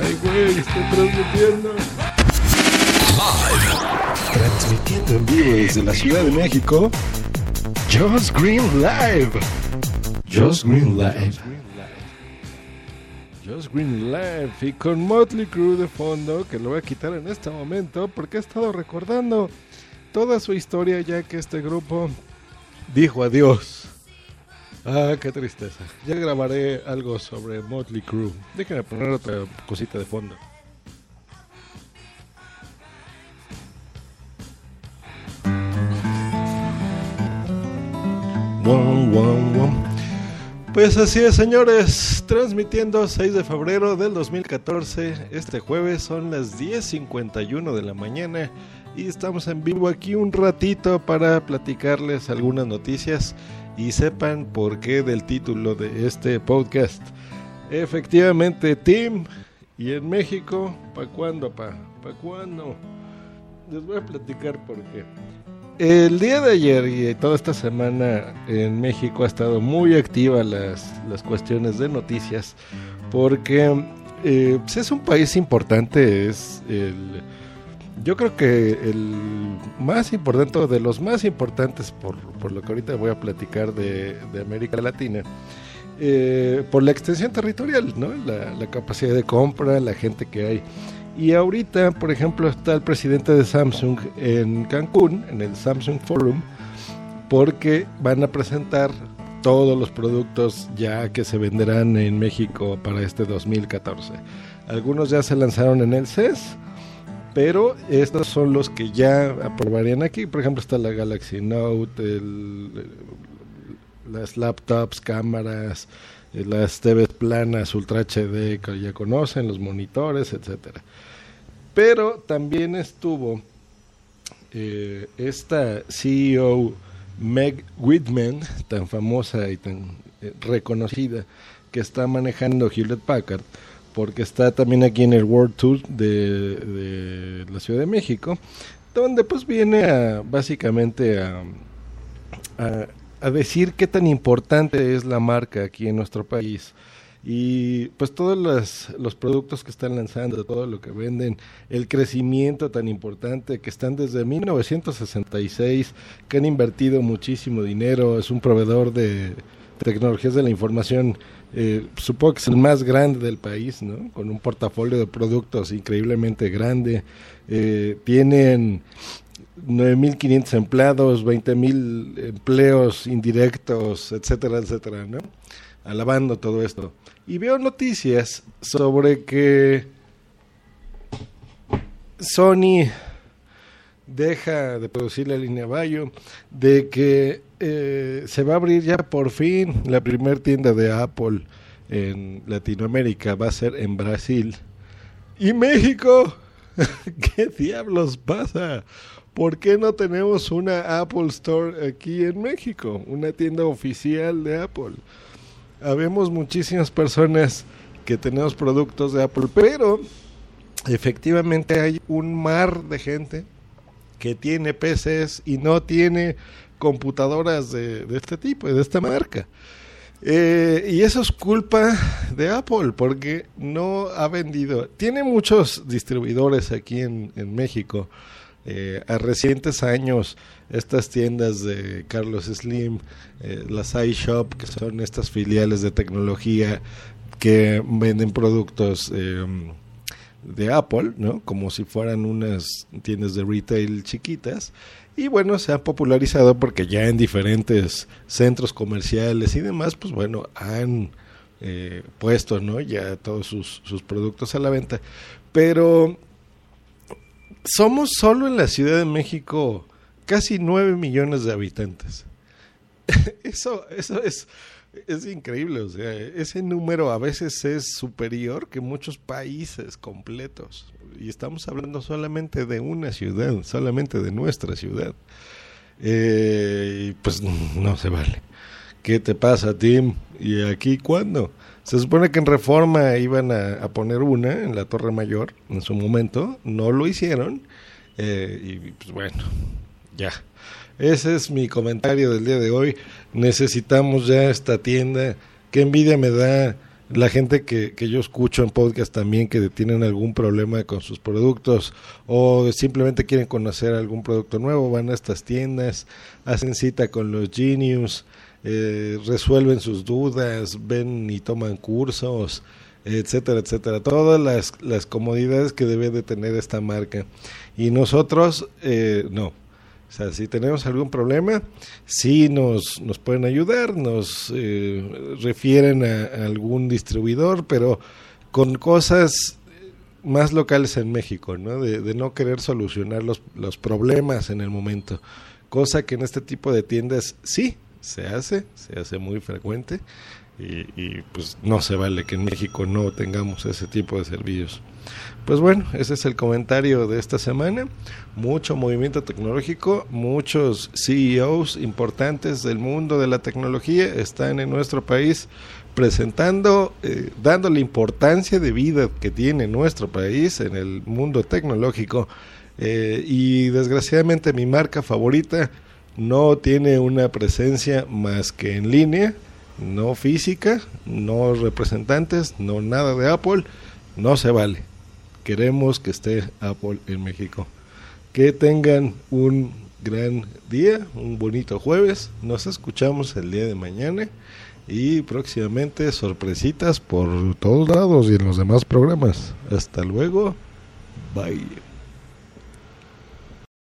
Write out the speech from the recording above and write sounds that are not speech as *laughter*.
Ay, güey, estoy transmitiendo. Transmitiendo en vivo desde la Ciudad de México. Josh Green Live. Josh Green Live. Josh Green Live y con Motley Crue de fondo, que lo voy a quitar en este momento porque he estado recordando toda su historia ya que este grupo dijo adiós. Ah, qué tristeza. Ya grabaré algo sobre Motley Crue. Déjenme poner otra cosita de fondo. Wom, wom, wom. Pues así es, señores, transmitiendo 6 de febrero del 2014, este jueves son las 10.51 de la mañana y estamos en vivo aquí un ratito para platicarles algunas noticias y sepan por qué del título de este podcast. Efectivamente, Tim, y en México, ¿para cuándo, pa? ¿Para cuándo? Les voy a platicar por qué. El día de ayer y toda esta semana en México ha estado muy activa las, las cuestiones de noticias porque eh, pues es un país importante, es el, yo creo que el más importante, de los más importantes, por, por lo que ahorita voy a platicar de, de América Latina, eh, por la extensión territorial, ¿no? La, la capacidad de compra, la gente que hay. Y ahorita, por ejemplo, está el presidente de Samsung en Cancún, en el Samsung Forum, porque van a presentar todos los productos ya que se venderán en México para este 2014. Algunos ya se lanzaron en el CES, pero estos son los que ya aprobarían aquí. Por ejemplo, está la Galaxy Note, las laptops, cámaras, las TVs planas Ultra HD que ya conocen, los monitores, etcétera. Pero también estuvo eh, esta CEO Meg Whitman, tan famosa y tan eh, reconocida, que está manejando Hewlett Packard, porque está también aquí en el World Tour de, la Ciudad de México, donde pues viene a, básicamente a, a, a decir qué tan importante es la marca aquí en nuestro país. Y pues todos los, los, productos que están lanzando, todo lo que venden, el crecimiento tan importante que están desde 1966, que han invertido muchísimo dinero, es un proveedor de tecnologías de la información, eh, supongo que es el más grande del país, ¿no? con un portafolio de productos increíblemente grande, eh, tienen 9.500 empleados, 20.000 empleos indirectos, etcétera, etcétera, ¿no? alabando todo esto. Y veo noticias sobre que Sony deja de producir la línea Bayo, de que eh, se va a abrir ya por fin la primera tienda de Apple en Latinoamérica, va a ser en Brasil. ¿Y México? *laughs* ¿Qué diablos pasa? ¿Por qué no tenemos una Apple Store aquí en México? Una tienda oficial de Apple habemos muchísimas personas que tenemos productos de Apple, pero efectivamente hay un mar de gente que tiene PCs y no tiene computadoras de, este tipo, de esta marca. Eh, y eso es culpa de Apple, porque no ha vendido. Tiene muchos distribuidores aquí en, en México. Eh, a recientes años, estas tiendas de Carlos Slim, eh, las iShop, que son estas filiales de tecnología que venden productos eh, de Apple, ¿no? Como si fueran unas tiendas de retail chiquitas. Y bueno, se ha popularizado porque ya en diferentes centros comerciales y demás, pues bueno, han eh, puesto, ¿no? Ya todos sus, sus productos a la venta. Pero somos solo en la Ciudad de México casi 9 millones de habitantes. *laughs* eso, eso es, es increíble, o sea, ese número a veces es superior que muchos países completos. Y estamos hablando solamente de una ciudad, solamente de nuestra ciudad. Eh, pues no se vale. ¿Qué te pasa, Tim? ¿Y aquí cuándo? Se supone que en Reforma iban a, poner una en la Torre Mayor en su momento, no lo hicieron eh, y pues bueno, ya. Ese es mi comentario del día de hoy. Necesitamos ya esta tienda. Qué envidia me da la gente que, que yo escucho en podcast también que tienen algún problema con sus productos o simplemente quieren conocer algún producto nuevo, van a estas tiendas, hacen cita con los genius, eh, resuelven sus dudas, ven y toman cursos, etcétera, etcétera. Todas las, las comodidades que debe de tener esta marca. Y nosotros, eh, no. O sea, si tenemos algún problema, sí nos, nos pueden ayudar, nos eh, refieren a, algún distribuidor, pero con cosas más locales en México, ¿no? De, de, no querer solucionar los, los problemas en el momento. Cosa que en este tipo de tiendas sí se hace, se hace muy frecuente y, pues no se vale que en México no tengamos ese tipo de servicios. Pues bueno, ese es el comentario de esta semana. Mucho movimiento tecnológico, muchos CEOs importantes del mundo de la tecnología están en nuestro país presentando, eh, dando la importancia de vida que tiene nuestro país en el mundo tecnológico. Eh, y desgraciadamente mi marca favorita no tiene una presencia más que en línea no física, no representantes, no nada de Apple, no se vale. Queremos que esté Apple en México. Que tengan un gran día, un bonito jueves. Nos escuchamos el día de mañana y próximamente sorpresitas por todos lados y en los demás programas. Hasta luego. Bye.